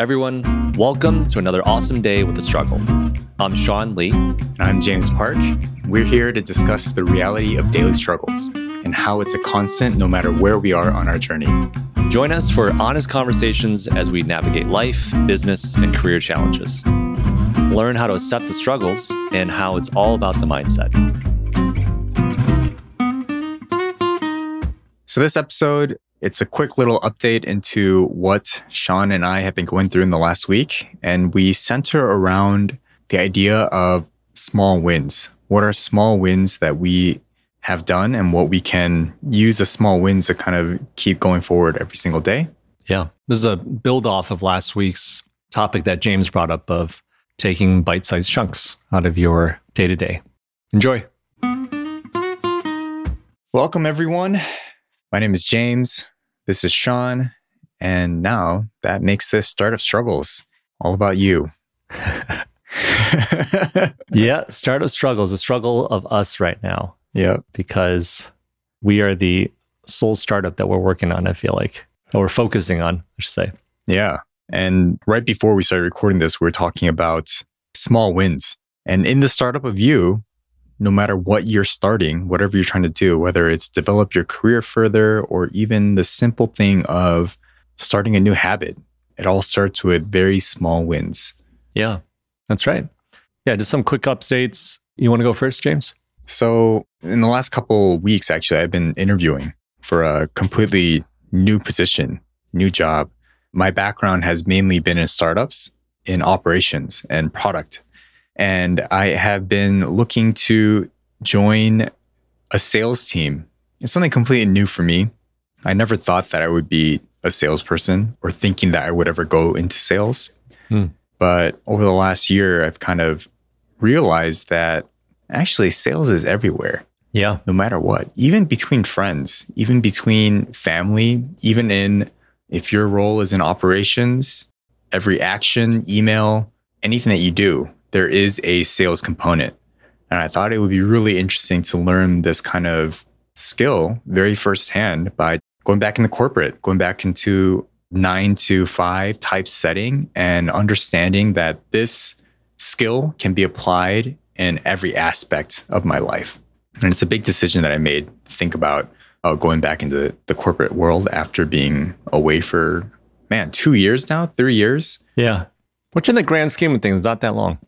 Everyone, welcome to another awesome day with the struggle. I'm Sean Lee. And I'm James Park. We're here to discuss the reality of daily struggles and how it's a constant no matter where we are on our journey. Join us for honest conversations as we navigate life, business, and career challenges. Learn how to accept the struggles and how it's all about the mindset. So, this episode it's a quick little update into what Sean and I have been going through in the last week. And we center around the idea of small wins. What are small wins that we have done and what we can use the small wins to kind of keep going forward every single day? Yeah. This is a build off of last week's topic that James brought up of taking bite sized chunks out of your day to day. Enjoy. Welcome, everyone. My name is James. This is Sean. And now that makes this Startup Struggles all about you. yeah, Startup Struggles, a struggle of us right now. Yeah. Because we are the sole startup that we're working on, I feel like, that we're focusing on, I should say. Yeah. And right before we started recording this, we were talking about small wins. And in the startup of you, no matter what you're starting, whatever you're trying to do, whether it's develop your career further or even the simple thing of starting a new habit, it all starts with very small wins. Yeah, that's right. Yeah, just some quick updates. You want to go first, James? So, in the last couple weeks, actually, I've been interviewing for a completely new position, new job. My background has mainly been in startups, in operations and product and I have been looking to join a sales team. It's something completely new for me. I never thought that I would be a salesperson or thinking that I would ever go into sales. Hmm. But over the last year, I've kind of realized that actually sales is everywhere. Yeah. No matter what, even between friends, even between family, even in if your role is in operations, every action, email, anything that you do, there is a sales component. And I thought it would be really interesting to learn this kind of skill very firsthand by going back into corporate, going back into nine to five type setting and understanding that this skill can be applied in every aspect of my life. And it's a big decision that I made. Think about uh, going back into the corporate world after being away for, man, two years now, three years. Yeah. Which in the grand scheme of things, not that long.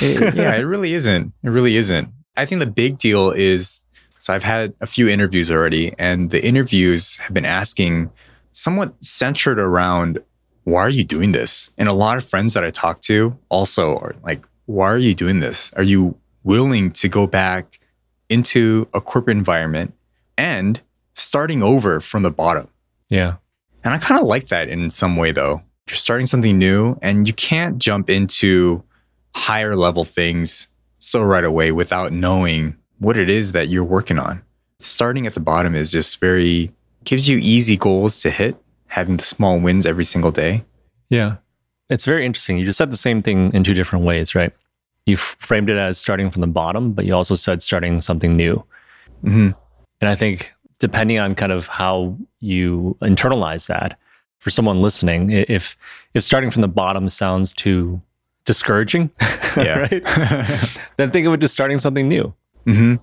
It, yeah, it really isn't. It really isn't. I think the big deal is so I've had a few interviews already, and the interviews have been asking somewhat centered around why are you doing this? And a lot of friends that I talk to also are like, why are you doing this? Are you willing to go back into a corporate environment and starting over from the bottom? Yeah. And I kind of like that in some way, though. You're starting something new and you can't jump into higher level things so right away without knowing what it is that you're working on. Starting at the bottom is just very, gives you easy goals to hit, having the small wins every single day. Yeah. It's very interesting. You just said the same thing in two different ways, right? You framed it as starting from the bottom, but you also said starting something new. Mm-hmm. And I think depending on kind of how you internalize that, for someone listening, if if starting from the bottom sounds too discouraging, yeah. right? then think of it as starting something new. Mm-hmm.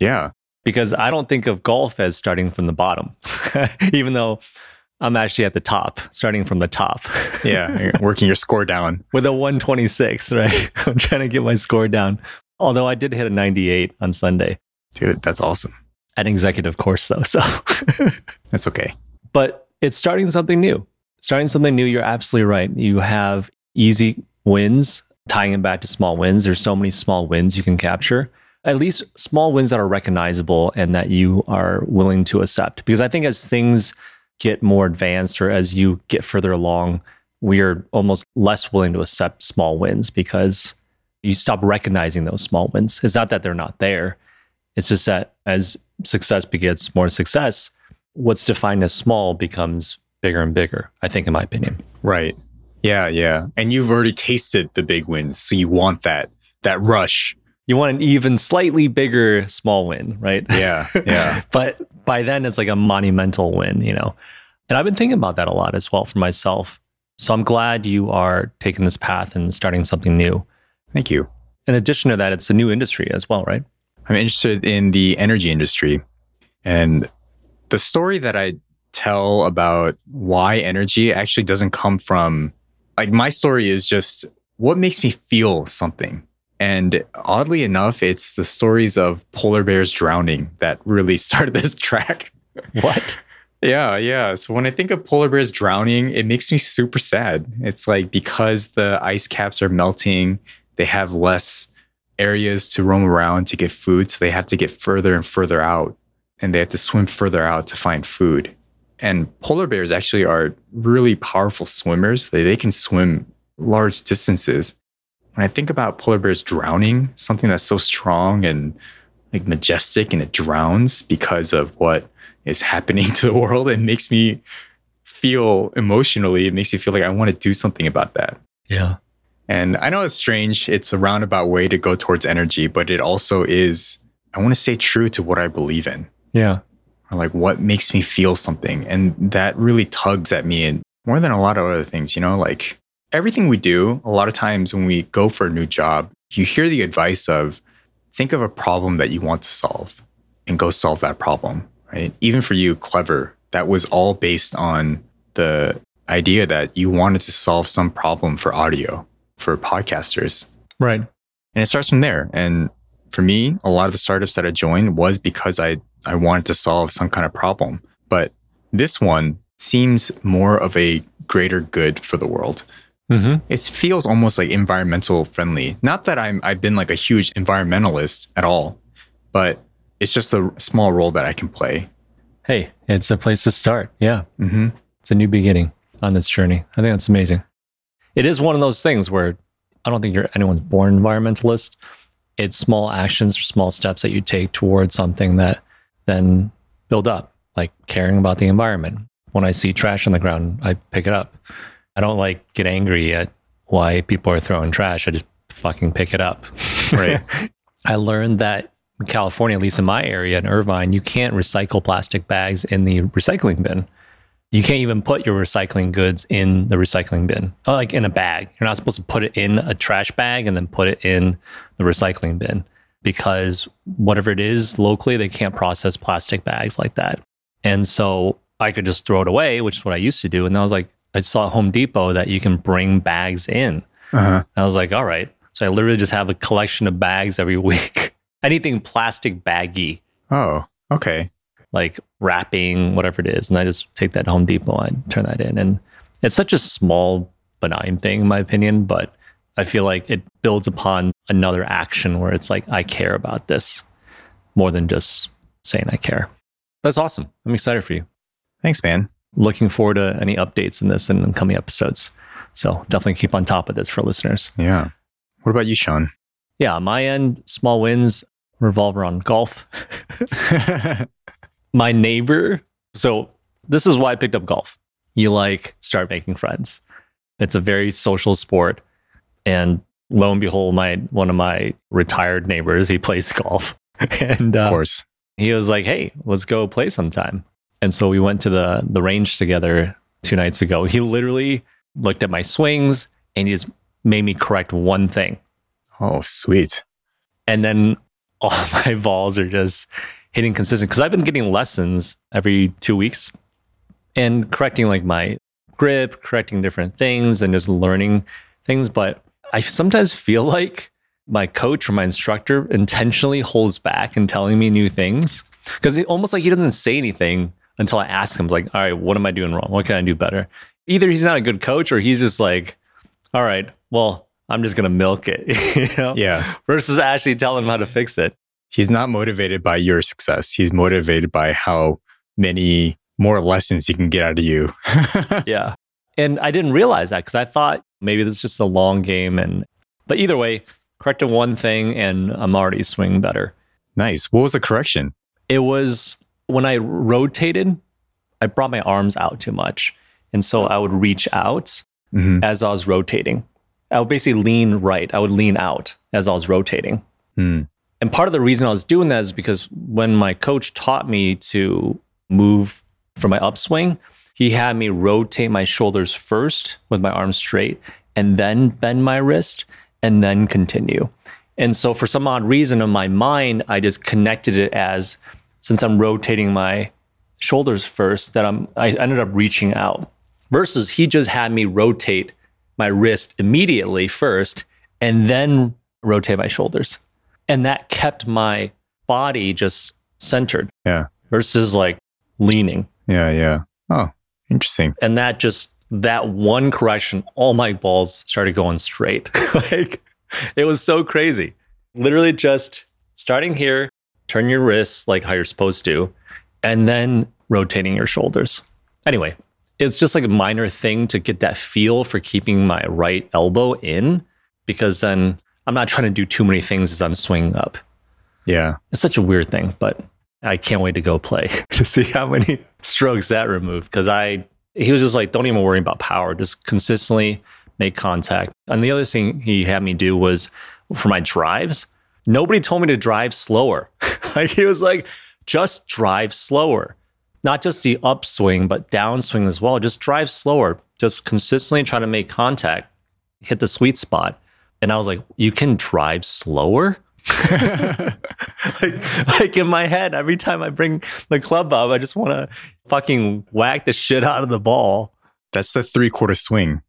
Yeah. Because I don't think of golf as starting from the bottom, even though I'm actually at the top, starting from the top. yeah, working your score down with a 126, right? I'm trying to get my score down. Although I did hit a 98 on Sunday. Dude, that's awesome. An executive course, though, so that's okay. But it's starting something new. Starting something new, you're absolutely right. You have easy wins, tying it back to small wins. There's so many small wins you can capture. At least small wins that are recognizable and that you are willing to accept. Because I think as things get more advanced or as you get further along, we are almost less willing to accept small wins because you stop recognizing those small wins. It's not that they're not there. It's just that as success begets more success, what's defined as small becomes bigger and bigger, I think, in my opinion. Right. Yeah, yeah. And you've already tasted the big wins, so you want that that rush. You want an even slightly bigger small win, right? Yeah, yeah. but by then it's like a monumental win, you know. And I've been thinking about that a lot as well for myself. So I'm glad you are taking this path and starting something new. Thank you. In addition to that, it's a new industry as well, right? I'm interested in the energy industry. And the story that I tell about why energy actually doesn't come from like my story is just what makes me feel something. And oddly enough, it's the stories of polar bears drowning that really started this track. What? Yeah, yeah. So when I think of polar bears drowning, it makes me super sad. It's like because the ice caps are melting, they have less areas to roam around to get food. So they have to get further and further out and they have to swim further out to find food. And polar bears actually are really powerful swimmers. They, they can swim large distances. When I think about polar bears drowning, something that's so strong and like majestic and it drowns because of what is happening to the world, it makes me feel emotionally, it makes me feel like I want to do something about that. Yeah. And I know it's strange. It's a roundabout way to go towards energy, but it also is, I want to stay true to what I believe in. Yeah. Or like what makes me feel something. And that really tugs at me and more than a lot of other things, you know, like everything we do, a lot of times when we go for a new job, you hear the advice of think of a problem that you want to solve and go solve that problem, right? Even for you, clever, that was all based on the idea that you wanted to solve some problem for audio, for podcasters. Right. And it starts from there. And for me, a lot of the startups that I joined was because I, I wanted to solve some kind of problem. But this one seems more of a greater good for the world. Mm-hmm. It feels almost like environmental friendly. Not that I'm I've been like a huge environmentalist at all, but it's just a small role that I can play. Hey, it's a place to start. Yeah. hmm It's a new beginning on this journey. I think that's amazing. It is one of those things where I don't think you're anyone's born environmentalist. It's small actions or small steps that you take towards something that then build up, like caring about the environment. When I see trash on the ground, I pick it up. I don't like get angry at why people are throwing trash. I just fucking pick it up. Right. I learned that in California, at least in my area in Irvine, you can't recycle plastic bags in the recycling bin. You can't even put your recycling goods in the recycling bin, oh, like in a bag. You're not supposed to put it in a trash bag and then put it in the recycling bin because whatever it is locally, they can't process plastic bags like that. And so I could just throw it away, which is what I used to do. And I was like, I saw at Home Depot that you can bring bags in. Uh-huh. I was like, all right. So I literally just have a collection of bags every week. Anything plastic baggy, Oh, okay. Like wrapping, whatever it is. And I just take that Home Depot and turn that in. And it's such a small, benign thing, in my opinion, but I feel like it builds upon another action where it's like, I care about this more than just saying I care. That's awesome. I'm excited for you. Thanks, man. Looking forward to any updates in this and in coming episodes. So definitely keep on top of this for listeners. Yeah. What about you, Sean? Yeah, my end, small wins revolve around golf. my neighbor, so this is why I picked up golf. You like start making friends. It's a very social sport. And lo and behold, my one of my retired neighbors, he plays golf. and uh, of course. he was like, "Hey, let's go play sometime." And so we went to the the range together two nights ago. He literally looked at my swings and he just made me correct one thing. Oh, sweet. And then all my balls are just hitting consistent because I've been getting lessons every two weeks and correcting like my grip, correcting different things, and just learning things. But I sometimes feel like my coach or my instructor intentionally holds back and telling me new things because it almost like he doesn't say anything until I ask him, like, all right, what am I doing wrong? What can I do better? Either he's not a good coach or he's just like, all right, well, I'm just going to milk it, you know? Yeah. versus actually telling him how to fix it. He's not motivated by your success. He's motivated by how many more lessons he can get out of you. yeah. And I didn't realize that because I thought maybe this is just a long game. And but either way, corrected one thing and I'm already swinging better. nice. What was the correction? It was when I rotated, I brought my arms out too much. And so I would reach out hmm as I was rotating. I would basically lean right. I would lean out as I was rotating. Hmm. And part of the reason I was doing that is because when my coach taught me to move for my upswing, he had me rotate my shoulders first with my arms straight and then bend my wrist and then continue. And so for some odd reason in my mind, I just connected it as since I'm rotating my shoulders first, that I'm I ended up reaching out. Versus he just had me rotate my wrist immediately first and then rotate my shoulders. And that kept my body just centered. Yeah. Versus like leaning. Yeah, yeah. Oh, interesting. And that just that one correction, all my balls started going straight. like it was so crazy. Literally just starting here, turn your wrists like how you're supposed to, and then rotating your shoulders. Anyway, it's just like a minor thing to get that feel for keeping my right elbow in because then I'm not trying to do too many things as I'm swinging up. Yeah. It's such a weird thing, but I can't wait to go play to see how many strokes that removed because I he was just like don't even worry about power, just consistently make contact. And the other thing he had me do was for my drives, nobody told me to drive slower. like he was like just drive slower. Not just the upswing, but downswing as well. Just drive slower. Just consistently try to make contact, hit the sweet spot. And I was like, you can drive slower? like, like in my head, every time I bring the club up, I just want to fucking whack the shit out of the ball. That's the three quarter swing.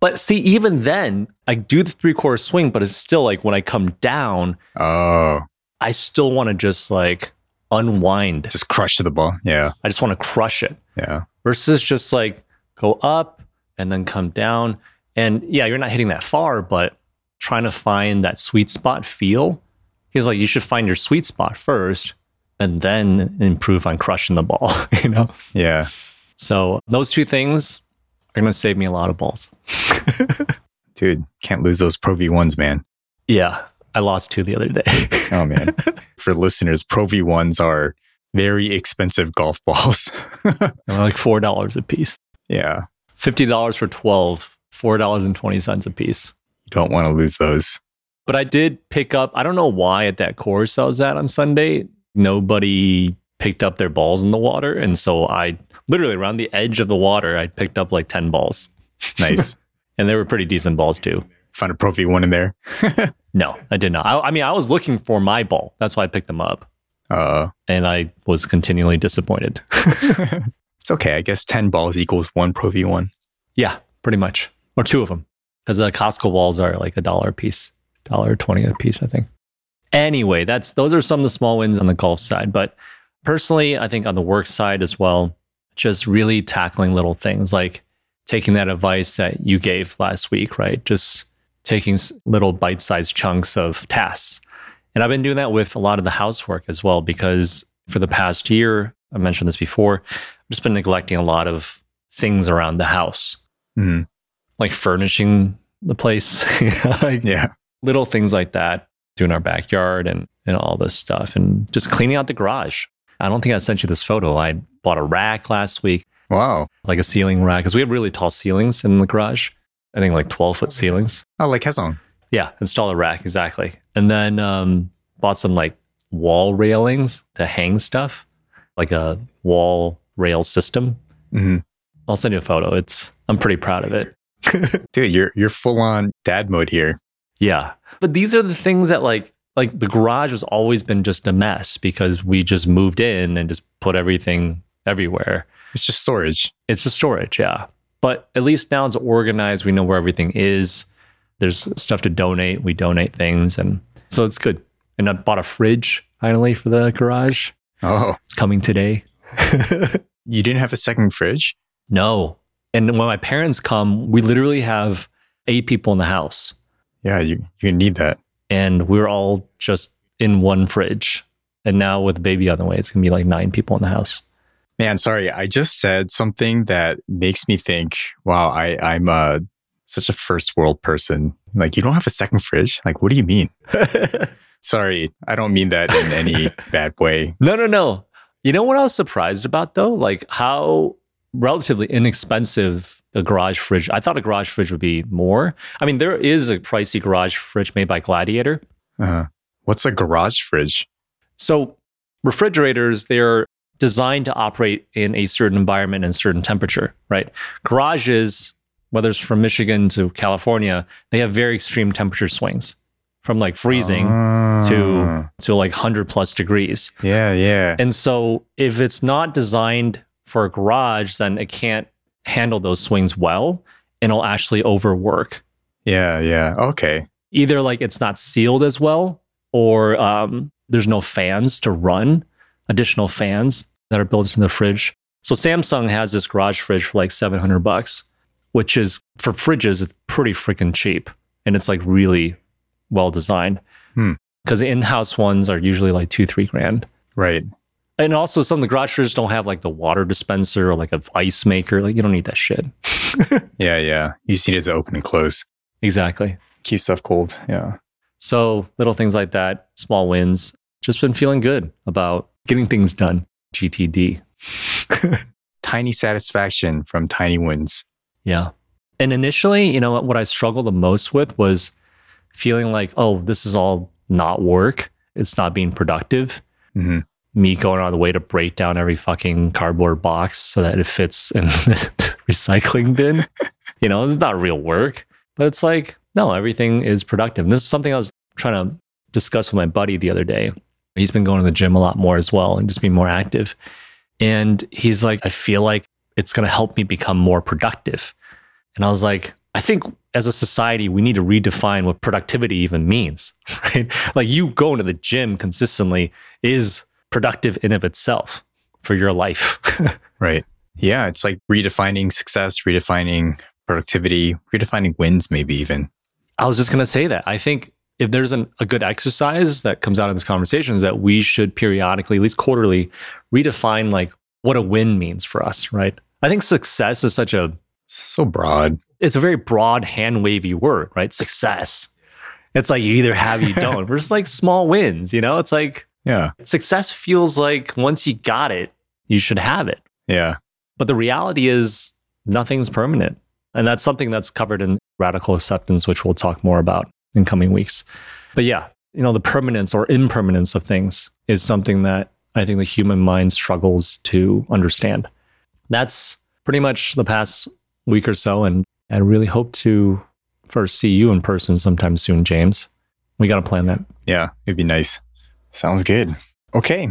But see, even then, I do the three quarter swing, but it's still like when I come down, Oh, I still want to just like unwind. just crush to the ball. Yeah. I just want to crush it Yeah. versus just like go up and then come down. And yeah, you're not hitting that far, but trying to find that sweet spot feel. He's like, you should find your sweet spot first and then improve on crushing the ball, you know? Yeah. So those two things are going to save me a lot of balls. Dude, can't lose those Pro V1s, man. Yeah, I lost two the other day. Oh, man. For listeners, Pro V1s are very expensive golf balls. Like $4 a piece. yeah. $50 for 12, $4.20 a piece. Don't want to lose those. But I did pick up, I don't know why at that course I was at on Sunday, nobody picked up their balls in the water. And so I literally around the edge of the water, I picked up like 10 balls. Nice. And they were pretty decent balls too. Found a Pro V1 in there. No, I did not. I, I mean, I was looking for my ball. That's why I picked them up. Uh, And I was continually disappointed. it's okay. I guess 10 balls equals one Pro V1. yeah, pretty much. Or two of them. Because the Costco walls are like a dollar a piece, dollar twenty a piece, I think. Anyway, that's those are some of the small wins on the golf side. But personally, I think on the work side as well, just really tackling little things like taking that advice that you gave last week, right? Just taking little bite-sized chunks of tasks. And I've been doing that with a lot of the housework as well, because for the past year, I mentioned this before, I've just been neglecting a lot of things around the house Mhm. Like furnishing the place, like Yeah. little things like that, doing our backyard and, and all this stuff, and just cleaning out the garage. I don't think I sent you this photo. I bought a rack last week, Wow. like a ceiling rack, because we have really tall ceilings in the garage. I think like 12 foot ceilings. Oh, like Hezon. Yeah, install a rack, exactly. And then um, bought some like wall railings to hang stuff, like a wall rail system. hmm I'll send you a photo. It's I'm pretty proud of it. Dude, you're you're full on dad mode here. Yeah. But these are the things that like like the garage has always been just a mess because we just moved in and just put everything everywhere. It's just storage. It's just storage, yeah. But at least now it's organized. We know where everything is. There's stuff to donate. We donate things and so it's good. And I bought a fridge finally for the garage. Oh, It's coming today. you didn't have a second fridge? no. And when my parents come, we literally have eight people in the house. Yeah, you you need that. and we're all just in one fridge. And now with baby on the way, it's gonna be like nine people in the house. Man, sorry, I just said something that makes me think, wow, I, I'm uh, such a first world person. Like, you don't have a second fridge? Like, what do you mean? Sorry, I don't mean that in any bad way. no, no, no. You know what I was surprised about though? Like how relatively inexpensive a garage fridge. I thought a garage fridge would be more. I mean, there is a pricey garage fridge made by Gladiator. Uh, what's a garage fridge? So refrigerators, they're designed to operate in a certain environment and certain temperature, right? Garages, whether it's from Michigan to California, they have very extreme temperature swings from like freezing to Ah. to like 100 plus degrees. yeah, yeah. And so if it's not designed for a garage, then it can't handle those swings well and it'll actually overwork. Yeah, yeah. Okay. Either like it's not sealed as well or um, there's no fans to run, additional fans that are built into the fridge. So Samsung has this garage fridge for like 700 bucks, which is for fridges, it's pretty freaking cheap. And it's like really well designed. Hmm. Because the in-house ones are usually like two, three grand. Right. And also, some of the garage fridges don't have like the water dispenser or like an ice maker. Like, you don't need that shit. Yeah, yeah. You just need it to open and close. exactly. Keep stuff cold. Yeah. So, little things like that, small wins. Just been feeling good about getting things done. GTD. Tiny satisfaction from tiny wins. Yeah. And initially, you know, what I struggled the most with was feeling like, oh, this is all not work. It's not being productive. hmm Me going on the way to break down every fucking cardboard box so that it fits in the recycling bin. you know, it's not real work, but it's like, no, everything is productive. And this is something I was trying to discuss with my buddy the other day. He's been going to the gym a lot more as well and just being more active. And he's like, I feel like it's going to help me become more productive. And I was like, I think as a society, we need to redefine what productivity even means, right? Like you going to the gym consistently is productive in of itself for your life. Right. Yeah. It's like redefining success, redefining productivity, redefining wins, maybe even. I was just going to say that. I think if there's an, a good exercise that comes out of this conversation is that we should periodically, at least quarterly, redefine like what a win means for us, right? I think success is such a so broad. it's a very broad hand wavy word, right? Success. It's like you either have, you don't. Versus like small wins, you know? It's like Yeah. success feels like once you got it, you should have it. Yeah. But the reality is nothing's permanent. And that's something that's covered in radical acceptance, which we'll talk more about in coming weeks. But yeah, you know, the permanence or impermanence of things is something that I think the human mind struggles to understand. That's pretty much the past week or so. And I really hope to first see you in person sometime soon, James. We got to plan that. Yeah. It'd be nice. Sounds good. Okay.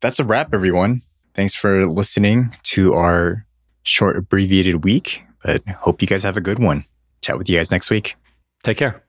That's a wrap, everyone. Thanks for listening to our short, abbreviated week, but hope you guys have a good one. Chat with you guys next week. Take care.